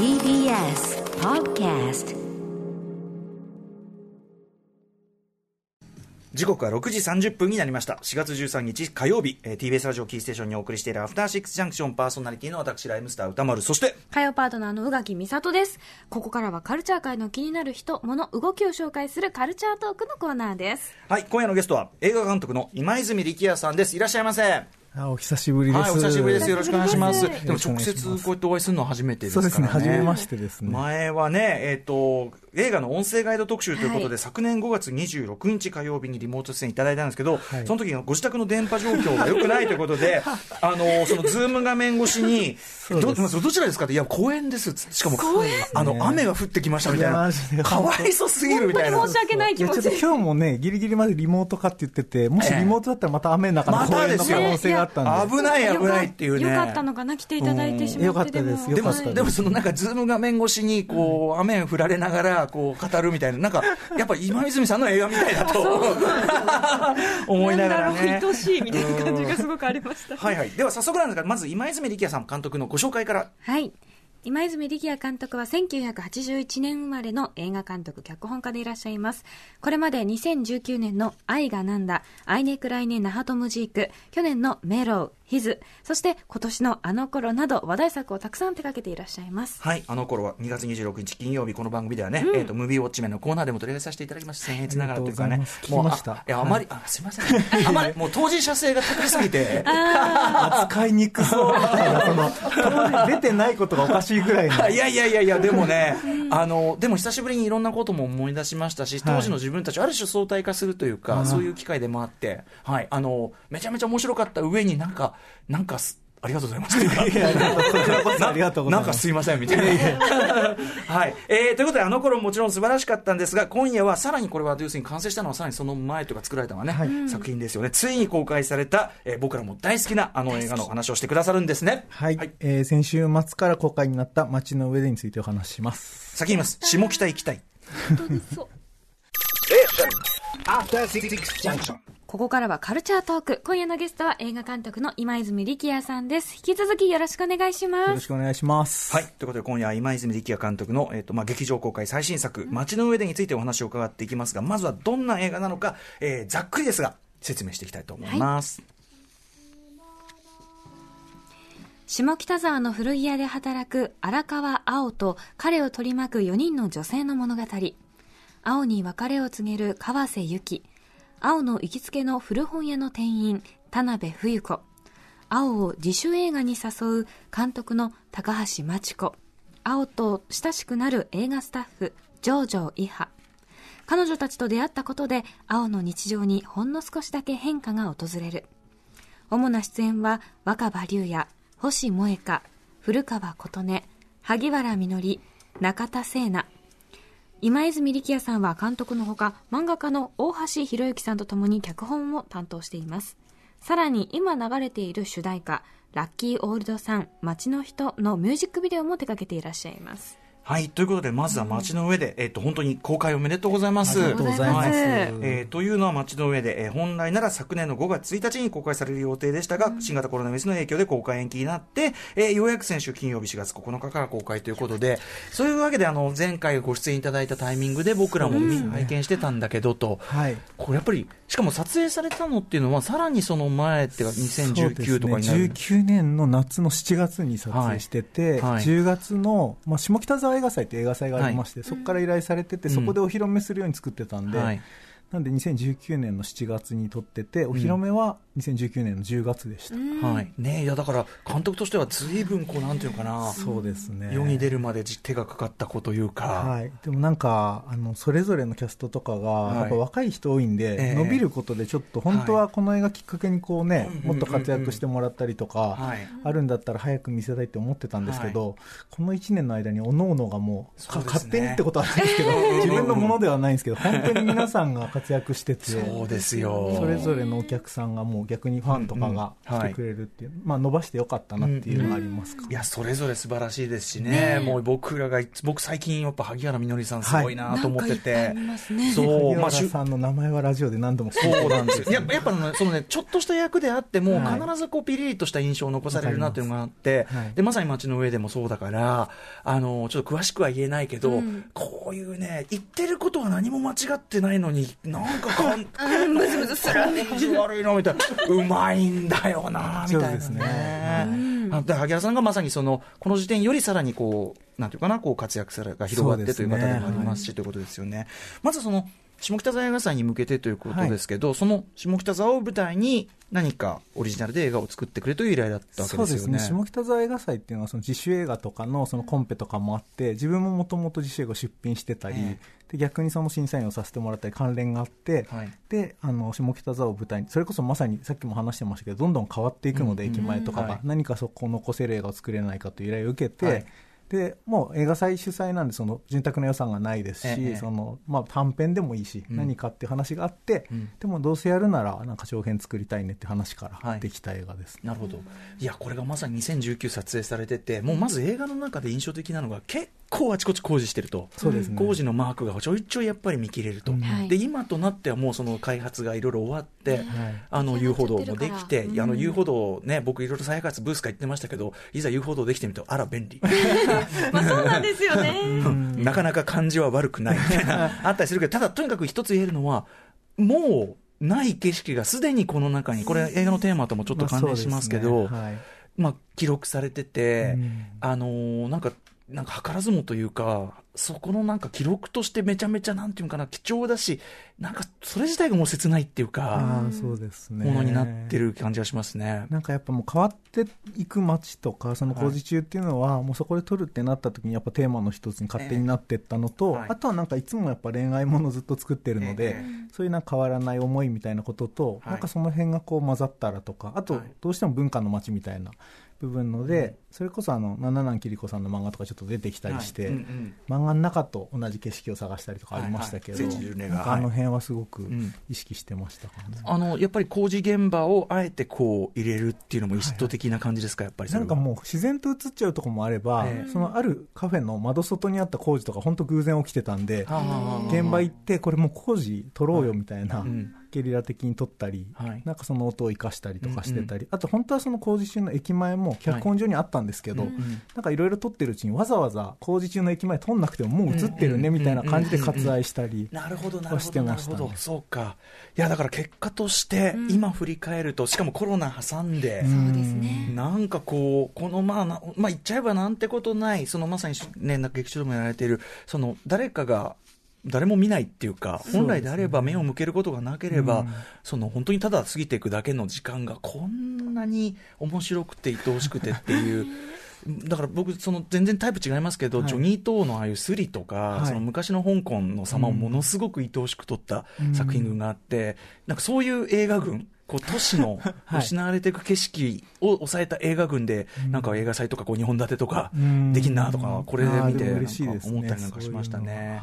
TBS Podcast 時刻は6時30分になりました4月13日火曜日、えー TBS ラジオキーステーションにお送りしているアフターシックスジャンクションパーソナリティの私ライムスター歌丸そして火曜パートナーの宇垣美里です。ここからはカルチャー界の気になる人、物、動きを紹介するカルチャートークのコーナーです。はい今夜のゲストは映画監督の今泉力也さんですいらっしゃいませあお久しぶりです。はいお久しぶりです。よろしくお願いします。でも直接こうやってお会いするのは初めてですからね。そうですね、初めましてですね。前はね、えっ、と、映画の音声ガイド特集ということで、はい。昨年5月26日火曜日にリモート出演いただいたんですけど、はい。その時のご自宅の電波状況が良くないということで、あの、そのズーム画面越しに、どうです。どちらですかって、いや、公園です。しかも、あの、雨が降ってきましたみたいな。かわいそすぎるみたいな。申し訳ない気持ち。ちょっと今日もね、ギリギリまでリモートかって言ってて、もしリモートだったらまた雨の中のま公園のたですよ可能性があったんで。危ない危ないっていうね。よかったのかな、来ていただいてしまって。よかったです。もでもです。でもそのなんかズーム画面越しにこう雨降られながらこう語るみたいななんかやっぱ今泉さんの映画みたいだと 思いながらね。なんだろう愛しいみたいな感じがすごくありました。はいはい。では早速なんですがまず今泉力也さん監督のご紹介から。はい。今泉力也監督は1981年生まれの映画監督、脚本家でいらっしゃいます。これまで2019年の愛がなんだ、アイネクライネ・ナハトムジーク、去年のメロウ、ヒズ、そして今年のあの頃など話題作をたくさん手掛けていらっしゃいます。はいあの頃は2月26日金曜日この番組ではね、えっ、とムービーウォッチメンのコーナーでも取り上げさせていただきました僭越ながらというかねうもうあいやあまり、あすいません。あまり もう当事者性が高すぎて。扱いにくそうみたいな、その、当時出てないことがおかしいぐらいの。いやいやいやいや、でもね、あの、でも久しぶりにいろんなことも思い出しましたし、当時の自分たちをある種相対化するというか、そういう機会でもあって、はい、あの、めちゃめちゃ面白かった上になんか、なんかす、ありがとうございます。ありがとうございます。なんかすいませんみたいな。はい。えー、ということで、あの頃もちろん素晴らしかったんですが、今夜はさらにこれは、要するに完成したのはさらにその前というか作られたのはね、はい作品ですよね。ついに公開された、えー僕らも大好きなあの映画のお話をしてくださるんですね。はい、はいえー先週末から公開になった街の上でについてお話しします。先に言います。下北行きたい。本当にそう。After Six Junction. ここからはカルチャートーク。今夜のゲストは映画監督の今泉力也さんです。引き続きよろしくお願いしよます。ろしくお願いします。はい。ということで、今夜は今泉力也監督の、えっ、と、まあ、劇場公開最新作、街の上でについてお話を伺っていきますが、まずはどんな映画なのか、えーざっくりですが、説明していきたいと思います。下北沢の古着屋で働く荒川青と彼を取り巻く4人の女性の物語。青に別れを告げる川瀬由紀。青の行きつけの古本屋の店員、田辺冬子。青を自主映画に誘う監督の高橋真知子。青と親しくなる映画スタッフ、上条伊波。彼女たちと出会ったことで、青の日常にほんの少しだけ変化が訪れる。主な出演は若葉龍也、星萌香、古川琴音、萩原みのり、中田聖奈。今泉力也さんは監督のほか、漫画家の大橋博之さんと共に脚本を担当しています。さらに今流れている主題歌、ラッキーオールドさん、街の人のミュージックビデオも手掛けていらっしゃいます。はい。ということで、まずは街の上で、えっ、と、本当に公開おめでとうございます。ありがとうございます。はいえーというのは街の上で、えー本来なら昨年の5月1日に公開される予定でしたが、新型コロナウイルスの影響で公開延期になって、えーようやく先週金曜日4月9日から公開ということで、そういうわけであの前回ご出演いただいたタイミングで僕らも見拝見してたんだけどと、はい。これやっぱり、しかも撮影されたのっていうのは、さらにその前っていうか、そう2019ですね、とかになる。19年の夏の7月に撮影してて、はい。はい10月の、まあ、下北沢映画祭って映画祭がありまして、そこから依頼されてて、うん。そこでお披露目するように作ってたんで、はい。なんで2019年の7月に撮ってて、お披露目は2019年の10月でした。はい。ねえいやだから、監督としては随分こう、なんていうのかな、そうですね。世に出るまで手がかかった子というか、はい、でもなんかあのそれぞれのキャストとかが、い。やっぱ若い人多いんで、ええ。伸びることでちょっと本当はこの映画きっかけにこうね、はいもっと活躍してもらったりとか、はい。あるんだったら早く見せたいって思ってたんですけど、この1年の間に各々がもう勝手にってことはないですけど 自分のものではないんですけど本当に皆さんが活活躍しててそうですよ。それぞれのお客さんがもう逆にファンとかが来てくれるっていう、まあ伸ばしてよかったなっていうのがありますか、いやそれぞれ素晴らしいですしね。もう僕らが僕最近やっぱ萩原みのりさんすごいなと思ってて、なんかいっぱい見ますね。そう萩原さんの名前はラジオで何度もそうなんですよ。やっぱやっぱねそのね、ちょっとした役であっても、はい。必ずこうピリリとした印象を残されるなっていうのがあって、はい。で、まさに街の上でもそうだから、あの、ちょっと詳しくは言えないけど、うん。こういうね、言ってることは何も間違ってないのに、なんかかん、うんムズムズする。感じ悪いな、みたいな。うまいんだよな、みたいな、そうですねあで萩原さんがまさにその、この時点よりさらにこう、なんていうかな、こう活躍が広がってという方でもありますし、ということですよね。まずその、下北沢映画祭に向けてということですけど、その下北沢を舞台に何かオリジナルで映画を作ってくれという依頼だったわけですよね。そうですね。下北沢映画祭っていうのはその自主映画とかのそのコンペとかもあって自分ももともと自主映画を出品してたり、えで逆にその審査員をさせてもらったり関連があって、はい。であの下北沢を舞台にそれこそまさにさっきも話してましたけどどんどん変わっていくので、うん。駅前とかが、はい。何かそこを残せる映画を作れないかという依頼を受けて、はいでもう映画祭主催なんでその潤沢な予算がないですし、ええそのまあ、短編でもいいし、うん。何かって話があって、うん。でもどうせやるならなんか長編作りたいねって話かはい。らできた映画です、なるほど。いや、これがまさに2019撮影されてて、もうまず映画の中で印象的なのが、結構あちこち工事してると。そうですね。工事のマークがちょいちょいやっぱり見切れると。うん。はい。で、今となってはもうその開発がいろいろ終わって、はい。あの遊歩道もできて、あの遊歩道ね、僕いろいろ再開発ブースか行ってましたけど、いざ遊歩道できてみると、あら便利。まあそうなんですよね。なかなか感じは悪くないみたいな、あったりするけど、ただとにかく一つ言えるのは、もうない景色がすでにこの中に、これ映画のテーマともちょっと関連しますけど、まあそうですね。はい。まあ、記録されてて、うん。あのーなんか、なんか図らずもというか、そこのなんか記録としてめちゃめちゃなんていうのかな、貴重だし、なんかそれ自体がもう切ないっていうか、そうですね。ものになってる感じがしますね。なんかやっぱもう変わっていく街とかその工事中っていうのはもうそこで撮るってなった時にやっぱテーマの一つに勝手になっていったのと、ええ。はいあとはなんかいつもやっぱ恋愛ものずっと作ってるので、え。そういうなんか変わらない思いみたいなことと、はい。なんかその辺がこう混ざったらとかあとはい。どうしても文化の街みたいな部分ので、それこそあの七南桐子さんの漫画とかちょっと出てきたりして、はい。うんうん。漫画の中と同じ景色を探したりとかありましたけど、はいはい。あの辺はすごくん。意識してましたかね。あの、やっぱり工事現場をあえてこう入れるっていうのも意図的な感じですか、やっぱりなんかもう自然と映っちゃうとこもあれば、ええ。そのあるカフェの窓外にあった工事とか本当偶然起きてたんで、現場行ってこれもう工事撮ろうよみたいな、うんゲリラ的に撮ったり、はい。なんかその音を生かしたりとかしてたり、あと本当はその工事中の駅前も脚本上にあったんですけど、はいうん。なんかいろいろ撮ってるうちにわざわざ工事中の駅前撮んなくてももう映ってるねみたいな感じで割愛したり、なるほど、なるはしてほど、なましたね。るほど、そうか。いや、だから結果として、今振り返ると、しかもコロナ挟んで、そうですね。なんかこう、このまあな、まあ言っちゃえばなんてことない、そのまさにね、なんか劇中でもやられている、その誰かが、誰も見ないっていうか、本来であれば目を向けることがなければ、うん。その本当にただ過ぎていくだけの時間がこんなに面白くて愛おしくてっていう。だから僕、その全然タイプ違いますけど、はい。ジョニー・トーのああいうスリとか、はい。その昔の香港の様をものすごく愛おしく撮った作品群があって、なんかそういう映画群、こう都市のはい。失われていく景色を抑えた映画群で、なんか映画祭とかこう2本立てとかうん。できんなとか、これで見て思ったりなんかしましたね。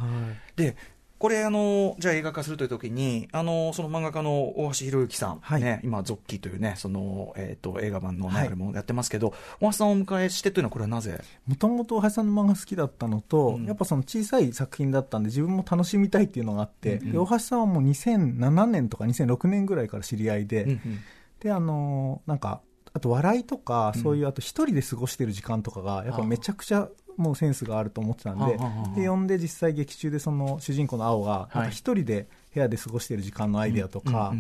で、これあの、じゃあ映画化するというときに、あの、その漫画家の大橋博之さん、はい。ね、今、ゾッキーというね、その、えっ、と、映画版の流れもやってますけど、大橋さんをお迎えしてというのは、これはなぜ？もともと大橋さんの漫画好きだったのと、うん。やっぱその小さい作品だったんで自分も楽しみたいっていうのがあって、うんうん。で大橋さんはもう2007年とか2006年ぐらいから知り合いで、うんうん。であのーなんかあと笑いとか、うん。そういうあと一人で過ごしてる時間とかがやっぱめちゃくちゃもうセンスがあると思ってたんで,、で呼んで実際劇中でその主人公の青がはい。なんか一人で部屋で過ごしてる時間のアイデアとか、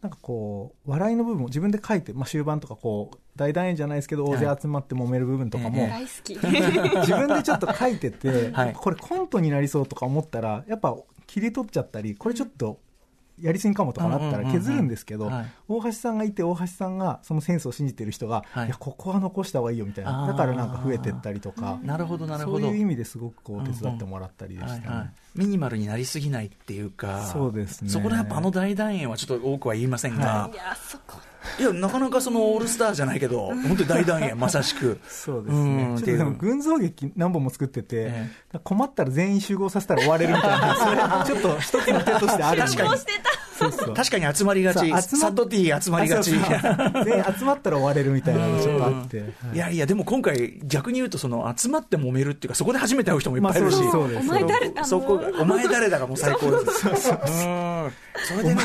なんかこう笑いの部分を自分で書いて、まあ、終盤とかこう大団円じゃないですけど大勢集まって揉める部分とかも、はい大好き。自分でちょっと書いてて、はい。これコントになりそうとか思ったらやっぱ切り取っちゃったりこれちょっとやりすぎかもとかなったら削るんですけど、うん。うんうんうんはい。大橋さんがいて大橋さんがそのセンスを信じてる人が、はい。い、やここは残した方がいいよみたいな。だからなんか増えてったりとか、なるほど、なるそほど。ういう意味ですごくこう手伝ってもらったりでしたね。はいはい、ミニマルになりすぎないっていうか、そうですね。そこでやっぱあの大団円はちょっと多くは言いませんが、はいや、そこ。いや、なかなかそのオールスターじゃないけど、本当に大団円、まさしく。そうですね。うんちょっとでも群像劇何本も作ってて、え困ったら全員集合させたら終われるみたいな、それちょっと一つの手としてあるんで。確かにそうそう。確かに集まりがち。サトティ集まりがち。あそうそう。全員集まったら終われるみたいなのがちょっとあって。はいいやいや、でも今回、逆に言うと、その集まって揉めるっていうか、そこで初めて会う人もいっぱいいるし、まあそうです。お前誰だそこが、お前誰だがもう最高です。そうそう。それでね、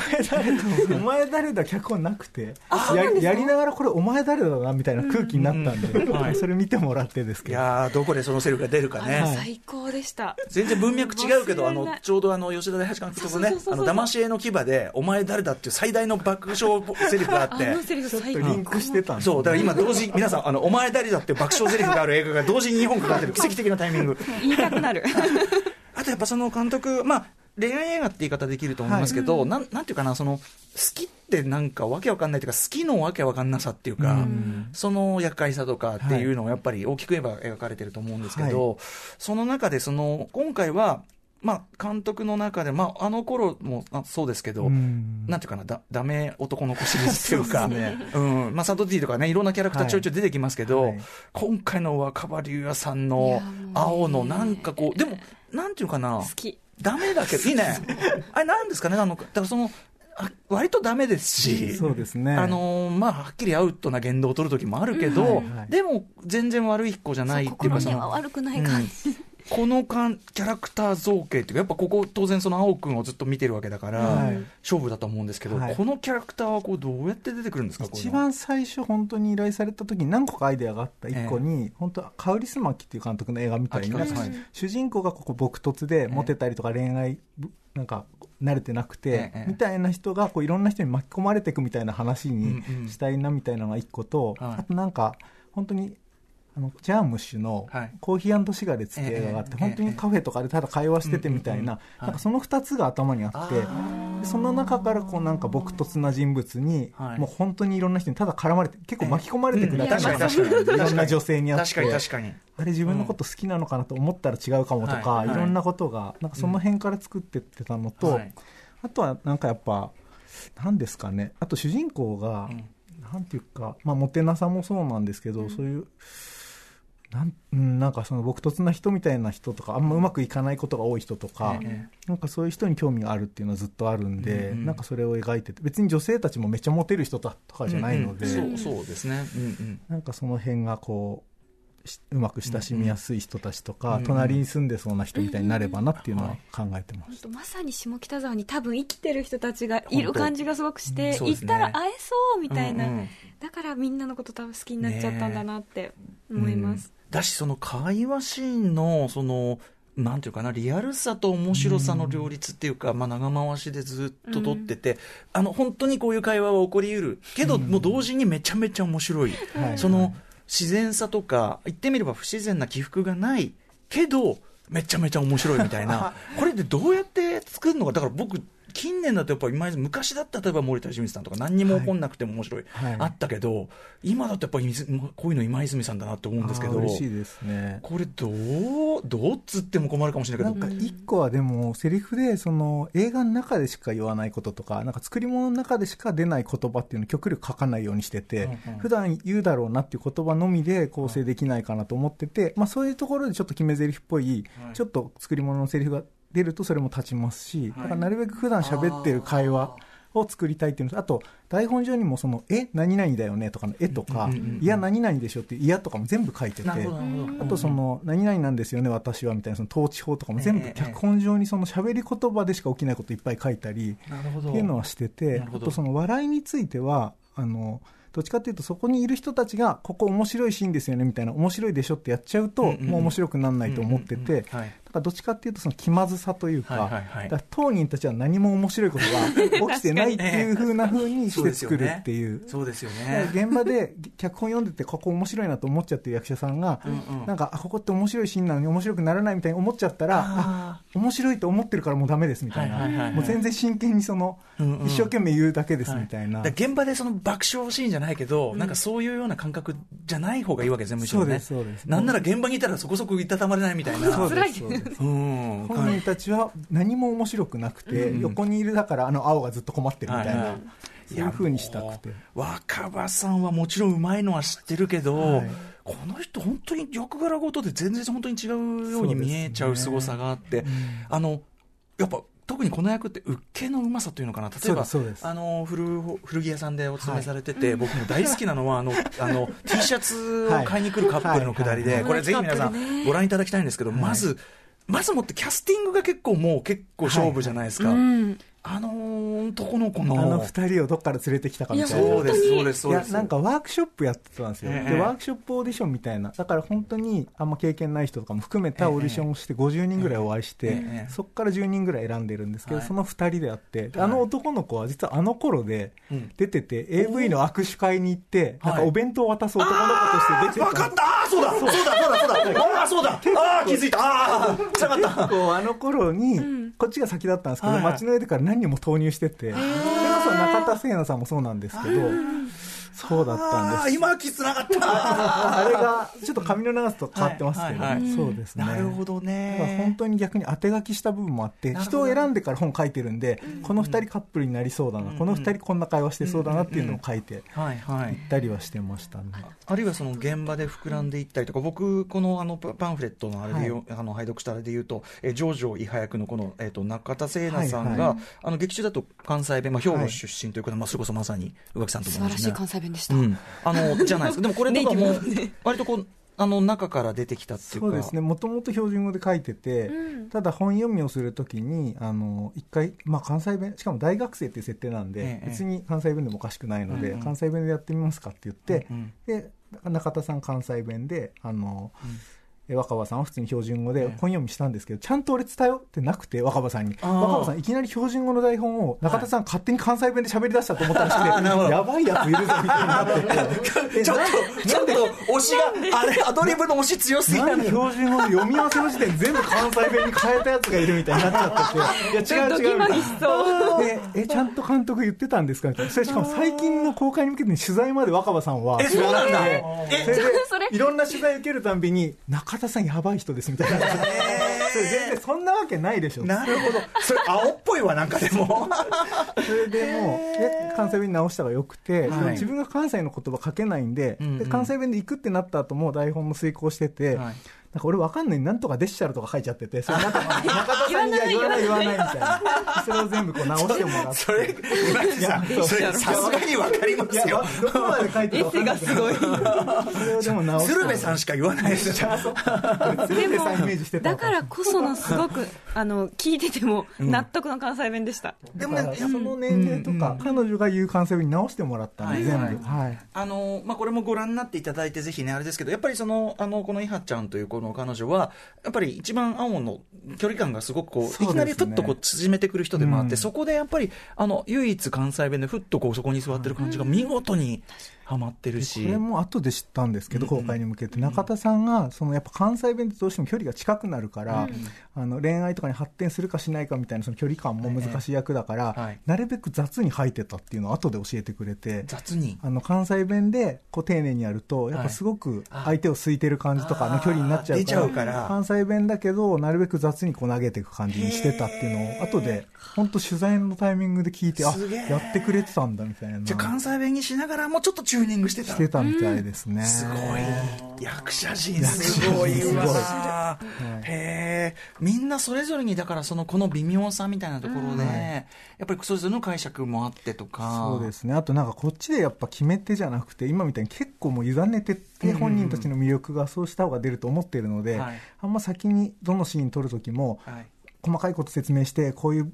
お前誰だ脚本なくて。ややりながらこれお前誰だなみたいな空気になったんで、はいそれ見てもらってですいけど。やー、どこでそのセリフが出るかね。はい最高でした。全然文脈違うけど、あのちょうどあの吉田大八監督とねあの騙し絵の牙で、お前誰だっていう最大の爆笑セリフがあって リフちょっ最高。とリンクしてたんですそう、だから今同時、皆さん、あの、お前誰だっていう爆笑セリフがある映画が同時に日本かかってる奇跡的なタイミング。言いたくなる。あとやっぱその監督、まあ、恋愛映画って言い方できると思いますけど、なんなんていうかな、その、好きってなんかわけわかんないというか、好きのわけわかんなさっていうか、うんその厄介さとかっていうのをやっぱり大きく言えば描かれてると思うんですけど、その中でその、今回は、まあ、監督の中で、まあ、あの頃もあそうですけど、うん。なんていうかな、だ、ダメ男の子シリーズっていうか、そうね。うん、まあ、サトティとかね、いろんなキャラクターちょいちょい出てきますけど、はい。はい今回の若葉龍也さんいの青のなんかこう、でも、なんていうかな好、き。ダメだけど、いいね。あれなんですかね、あの、だからその、あ割とダメですし、そうですね。あのーまあ、はっきりアウトな言動を取る時もあるけど、はいはいでも、全然悪い子じゃないっていうか、その、悪くない感じ。このかんキャラクター造形っていうか、やっぱここ、当然その青くんをずっと見てるわけだから、はい。勝負だと思うんですけど、はい。このキャラクターはこうどうやって出てくるんですか、一番最初本当に依頼された時に何個かアイデアがあった一個に、本当カウリスマキっていう監督の映画みたいない。主人公がここ朴突でモテたりとか恋愛なんか慣れてなくて、ええみたいな人がこういろんな人に巻き込まれていくみたいな話にうんうん。したいなみたいなのが一個と、はい。あとなんか本当にあのジャームッシュのはい「コーヒーシガレッツ」って映画があって、ええ本当にカフェとかでただ会話しててみたいな,、なんかその2つが頭にあって。でその中からこうなんか朴突な人物に、はい。もう本当にいろんな人にただ絡まれて結構巻き込まれてくだけうん確かにの確かに。いろんな女性にあって。あれ自分のこと好きなのかなと思ったら違うかもとか、はい。ろんなことがなんかその辺から作ってってたのと、はい。あとはなんかやっぱなんですかね。あと主人公が、うん。なんていうか、まあ、モテなさもそうなんですけど、そういうなん,、うん、なんかその朴突な人みたいな人とかあんまうまくいかないことが多い人とか、えなんかそういう人に興味があるっていうのはずっとあるんで、なんかそれを描いてて別に女性たちもめっちゃモテる人とかじゃないので、そうそうですね。うんうん。なんかその辺がこうまく親しみやすい人たちとか、うんうん隣に住んでそうな人みたいになればなっていうのは考えてます、まさに下北沢に多分生きてる人たちがいる感じがすごくして、本当行ったら会えそうみたいな、うんうん。だからみんなのこと多分好きになっちゃったんだなって思います、だし、その会話シーンの、その、なんていうかな、リアルさと面白さの両立っていうか、まあ、長回しでずっと撮ってて、あの、本当にこういう会話は起こりうる。けど、もう同時にめちゃめちゃ面白い。はい。その、自然さとか、言ってみれば不自然な起伏がない、けど、めちゃめちゃ面白いみたいな。これでどうやって作るのか。だから僕、近年だとやっぱ今泉昔だったら例えば森田清水さんとか何にも起こんなくても面白い、はい。あったけど今だとやっぱり水こういうの今泉さんだなって思うんですけど。嬉しいですね。これどうどうっつっても困るかもしれないけど。なんか一個はでもセリフでその映画の中でしか言わないこととかなんか作り物の中でしか出ない言葉っていうのを極力書かないようにしてて、うんうん。普段言うだろうなっていう言葉のみで構成できないかなと思ってて、まあ、そういうところでちょっと決め台詞っぽい、はい。ちょっと作り物のセリフが出るとそれも立ちますし、だからなるべく普段喋ってる会話を作りたいっていうのとあと台本上にもその「え？何々だよね」とかの「え」とかうんうんうん。うん「いや何々でしょ」っていう「いや」とかも全部書いててあとその、何々なんですよね、私はみたいな、その統治法とかも全部ええ脚本上にその喋り言葉でしか起きないこといっぱい書いたり、っていうのはしてて、あとその笑いについては、あの、どっちかっていうと、そこにいる人たちが、ここ面白いシーンですよねみたいな、面白いでしょってやっちゃうと、もう面白くならないと思ってて、だからどっちかっていうと、その気まずさというか、はいはいはい。だ当人たちは何も面白いことが 起きてないっていう風な風にして作るっていう。そうですよね。現場で脚本読んでてここ面白いなと思っちゃってる役者さんが、うんうん。なんかあここって面白いシーンなのに面白くならないみたいに思っちゃったらああ面白いと思ってるからもうダメですみたいな、はいはいはいはい。もう全然真剣にその、うんうん。一生懸命言うだけですみたいな、だから現場でその爆笑シーンじゃないけど、なんかそういうような感覚じゃない方がいいわけですね、むしろね。そうですそうです。なんなら現場にいたらそこそこいたたまれないみたいな。そう辛いです本人たちは何も面白くなくて、うん。横にいるだからあの青がずっと困ってるみたいな、はいはい。そういう風にしたくて。若葉さんはもちろんうまいのは知ってるけど、はい。この人本当に役柄ごとで全然本当に違うように見えちゃう凄さがあって、あのやっぱ特にこの役って受けのうまさというのかな？例えばあの古古着屋さんでお勤めされてて、僕も大好きなのはあの あの T シャツを買いに来るカップルのくだりで、はい。これぜひ皆さんご覧いただきたいんですけど、まずまずもってキャスティングが結構もう結構勝負じゃないですか、うん。あの男の子のあの二人をどっから連れてきたかみたいな。そうですそうですそうです。いやなんかワークショップやってたんですよ、ええ。でワークショップオーディションみたいな。だから本当にあんま経験ない人とかも含めたオーディションをして50人ぐらいお会いして、ええ。そこから10人ぐらい選んでるんですけど、はいその2人であってであの男の子は実はあの頃でうん。出てて、AV の握手会に行ってはい。なんかお弁当を渡す男の子として出て分かった。あーそうだ。そう。だそうだそうだ。ああそうだ。ああ気づいた。ああつながった。結構あの頃に、こっちが先だったんですけど、街の上でから何人も投入してて、それこそ中田聖奈さんもそうなんですけど、そうだったんです。今気つながった。あれがちょっと髪の長さと変わってますけど、はいはいはい。そうですね。なるほどだから本ね当に逆に当て書きした部分もあって、人を選んでから本書いてるんで、この二人カップルになりそうだな、この二人こんな会話してそうだなっていうのを書いてはいったりはしてましたね。あるいはその現場で膨らんでいったりとか、僕、このあのパパンフレットのあれでよ、あの拝読したあれで言うと、えージョージョ伊派役のこの、えー、と中田聖奈さんが、はいあの劇中だと関西弁、まあ、兵庫出身ということで、まあ、それこそまさに宇垣さんと素も同じね晴らしい関西弁でした。うん、あのじゃないですか、でもこれとかも割とこう、あの中から出てきたっていうか、そうですね、もともと標準語で書いてて、うん。ただ本読みをするときに、あの一回、まあ、関西弁、しかも大学生っていう設定なんで、ええ別に関西弁でもおかしくないので、うんうん。関西弁でやってみますかって言って、うんで中田さん関西弁で、あの、え若葉さんは普通に標準語でええ。本読みしたんですけど、ちゃんと俺伝えってなくて、若葉さんに。若葉さんいきなり標準語の台本を中田さん勝手に関西弁で喋り出したと思ったらしくて、やばいやついるぞみたいになって。て。ちょっと、ちょっと、推しが、あれ、アドリブの推し強すぎなん。標準語の読み合わせの時点で全部関西弁に変えたやつがいるみたいになっちゃってて、いや違う違う。え、ちゃんと監督言ってたんですかみたいな。それしかも最近の公開に向けて取材まで若葉さんはえそうなんだ。ええそれでそれ？いろんな取材受けるたんびに、中田さんやばい人ですみたいな。それ全然そんなわけないでしょ。なるほど。それ、青っぽいわ、なんかでも。それでもう、え関西弁に直した方がよくて、はい自分が関西の言葉書けないんで,、うんうんで、関西弁で行くってなった後も台本も遂行してて、はいなんか俺わかんないなんとかデッシャルとか書いちゃってて、それなんか 中田さんにいや言わない言わないみたいな。それを全部こう直してもらって。それ、今地さん、それ、さすがにわかりますよ。どこまで書いてるか分かんないけど。それをでも直して鶴瓶さんしか言わないですじゃん。鶴瓶さんイメージしてただからこそのすごく、あの、聞いてても納得の関西弁でした。でもね、その年齢とか、彼女が言う関西弁に直してもらったんで、全はい部。はい。あのまあ、これもご覧になっていただいて、ぜひね、あれですけど、やっぱりその、あの、このいはちゃんというこの彼女は、やっぱり一番青の距離感がすごくこう、いきなりふっとこう縮めてくる人でもあって、うん。そこでやっぱり、あの、唯一関西弁でふっとこう、そこに座ってる感じが見事にはまってるし。これも後で知ったんですけど、公開に向けて、中田さんが、そのやっぱ関西弁ってどうしても距離が近くなるから、あの恋愛とかに発展するかしないかみたいなその距離感も難しい役だから、なるべく雑に吐いてたっていうのを後で教えてくれて。雑に？あの関西弁でこう丁寧にやると、やっぱすごく相手を空いてる感じとかの距離になっちゃうから、関西弁だけど、なるべく雑にこう投げていく感じにしてたっていうのを、後で、本当取材のタイミングで聞いて、あやってくれてたんだみたいな。じゃあ関西弁にしながらもちょっとチューニングしてた。してたみたいですね。すごい。役者陣すごいわ。へえ。みんなそれぞれに、だからその、この微妙さみたいなところで、やっぱりそれぞれの解釈もあってとか。そうですね。あとなんかこっちでやっぱ決め手じゃなくて、今みたいに結構もう委ねてって本人たちの魅力がそうした方が出ると思ってるので、はいあんま先にどのシーン撮るときも、はい。細かいこと説明して、こういう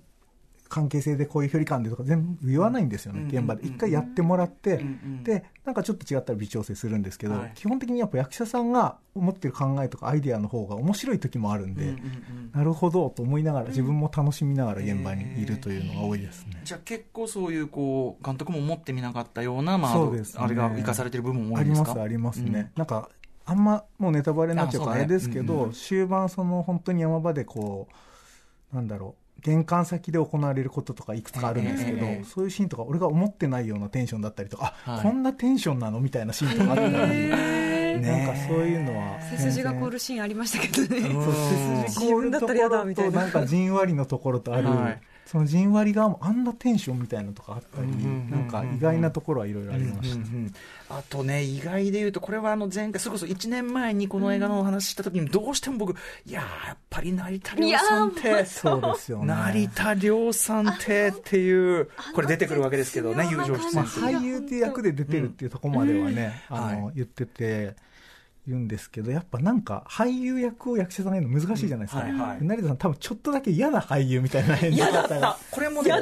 関係性でこういう距離感でとか全部言わないんですよね、うん現場で。うん。一回やってもらって、うんうんで、なんかちょっと違ったら微調整するんですけど、はい。基本的にやっぱ役者さんが思ってる考えとかアイデアの方が面白い時もあるんで、うんうんうん。なるほどと思いながら、自分も楽しみながら現場にいるというのが多いですね。じゃあ結構そういうこう監督も持ってみなかったような、まあ、そうですね。あれが生かされてる部分も多ありいんですか？ますありますね、なんかあんまもうネタバレになっちゃうからあれですけど、うんうん。終盤その本当に山場でこうなんだろう玄関先で行われることとかいくつかあるんですけど、ええ。そういうシーンとか俺が思ってないようなテンションだったりとか、あ、はい。こんなテンションなのみたいなシーンとかあったり、ね。なんかそういうのは背筋が凍るシーンありましたけどね。背筋凍るところとなんかじんわりのところとある、はいそのじんわりがあんなテンションみたいなのとかあったり、なんか意外なところはいろいろありました、うんうんうんあとね、意外で言うと、これはあの前回、それこそ1年前にこの映画のお話しした時に、どうしても僕、いやー、やっぱり成田凌さんって、そうですよね。成田凌さんってっていう、これ出てくるわけですけどね、友情出まあ、演する。俳優っていう役で出てるっていうところまではね、うん。あのは言ってて言うんですけどやっぱなんか俳優役を役者さんがやるの難しいじゃないですか、うん。はいはい。成田さん多分ちょっとだけ嫌な俳優みたいな演じ方がこれもね、だ。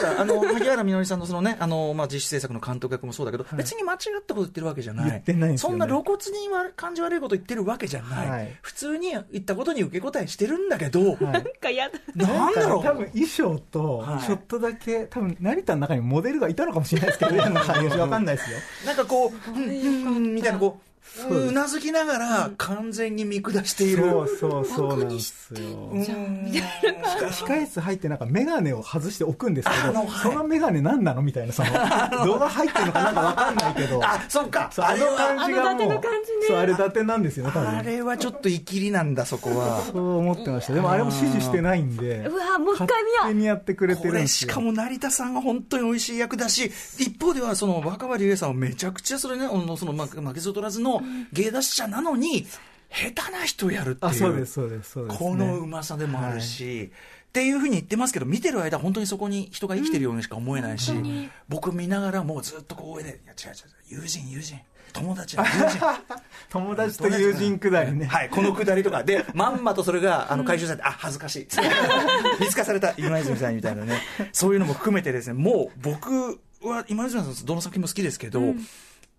から、あの、萩原みのりさんのそのね、あの、まあ、自主制作の監督役もそうだけど、別に間違ったこと言ってるわけじゃない。言ってないんですよね。そんな露骨に悪感じ悪いこと言ってるわけじゃない。はい。普通に言ったことに受け答えしてるんだけど、はい。なんかやだ。なんだろう。多分衣装とはい。ちょっとだけ、多分成田の中にモデルがいたのかもしれないですけど嫌な俳優わかんないですよ。なんかこう、うん、うん、みたいな、こう、そうなずきながら完全に見下している。そうそうそうなんですようん控え室入ってなんか眼鏡を外しておくんですけど、はいその眼鏡何なのみたいな、その、動画入ってるのかなんかわかんないけど、あ、そっか。そうあの感じがもうの感じね、そう、あれ伊達なんですよね、多あ分。れはちょっとイキリなんだ、そこは。そう思ってました。でもあれも指示してないんで、うわもう一回見よう勝手にやってくれてこれる。しかも成田さんが本当に美味しい役だし、一方ではその若葉龍英さんはめちゃくちゃそれね、あのそのま負けず劣らずの芸達者なのに、下手な人やるっていう。あ、そうです、そうです、そうです、ね。このうまさでもあるし、っていうふうに言ってますけど、見てる間、本当にそこに人が生きてるようにしか思えないし、僕見ながらもうずっとこう上で、いや違う違う、友人、友人、友達だ、友人。友達と友人くだりね。はい、このくだりとか。で、まんまとそれが、あの、回収されて、あ、恥ずかしい。見つかされた今泉さんみたいなね。そういうのも含めてですね、もう僕は今泉さんどの作品も好きですけど、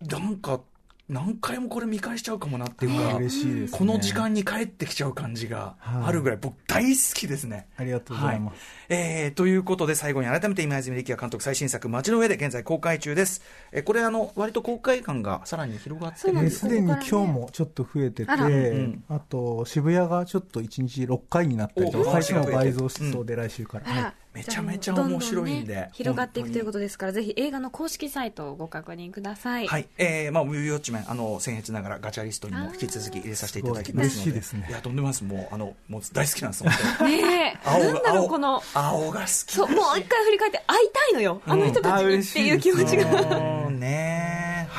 なんか、何回もこれ見返しちゃうかもなっていうか、嬉しいですね。この時間に帰ってきちゃう感じがあるぐらい、僕大好きですね。ありがとうございます。はい。えーということで、最後に改めて今泉力也監督最新作、街の上で現在公開中です。えーこれ、あの、割と公開感がさらに広がってるすすでに今日もちょっと増えてて、あら。うんあと渋谷がちょっと1日6回になったりとおか、最新も倍増しそうで、来週から。はいめちゃめちゃ面白いんで。どどね広がっていくということですからぜひ映画の公式サイトをご確認ください、はい、えー、まあ、ウィーウォッチメン、あの、僭越ながらガチャリストにも引き続き入れさせていただきますので。嬉しいですね。いや、とんでもないです。もう、あの、もう大好きなんです、本当に。ねえ。青なんだろう青この青が好き。そうもう一回振り返って会いたいのよ、あの人たちにっていう気持ちが、うんねえ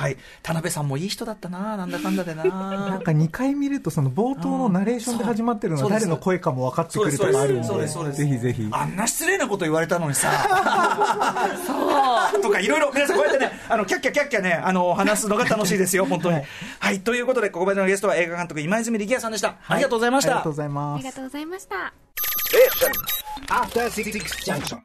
はい。田辺さんもいい人だったな、なんだかんだでな。なんか2回見ると、その冒頭のナレーションで始まってるのそうが誰の声かも分かってくるとかあるんで、ぜひぜひ。あんな失礼なこと言われたのにさ。そう。とかいろいろ、皆さんこうやってね、あの、キャッキャキャッキャね、あの、話すのが楽しいですよ、本当に。はい。ということで、ここまでのゲストは映画監督今泉力也さんでした。ありがとうございましたありがとう。ございますありが。とうございました After Six Junction.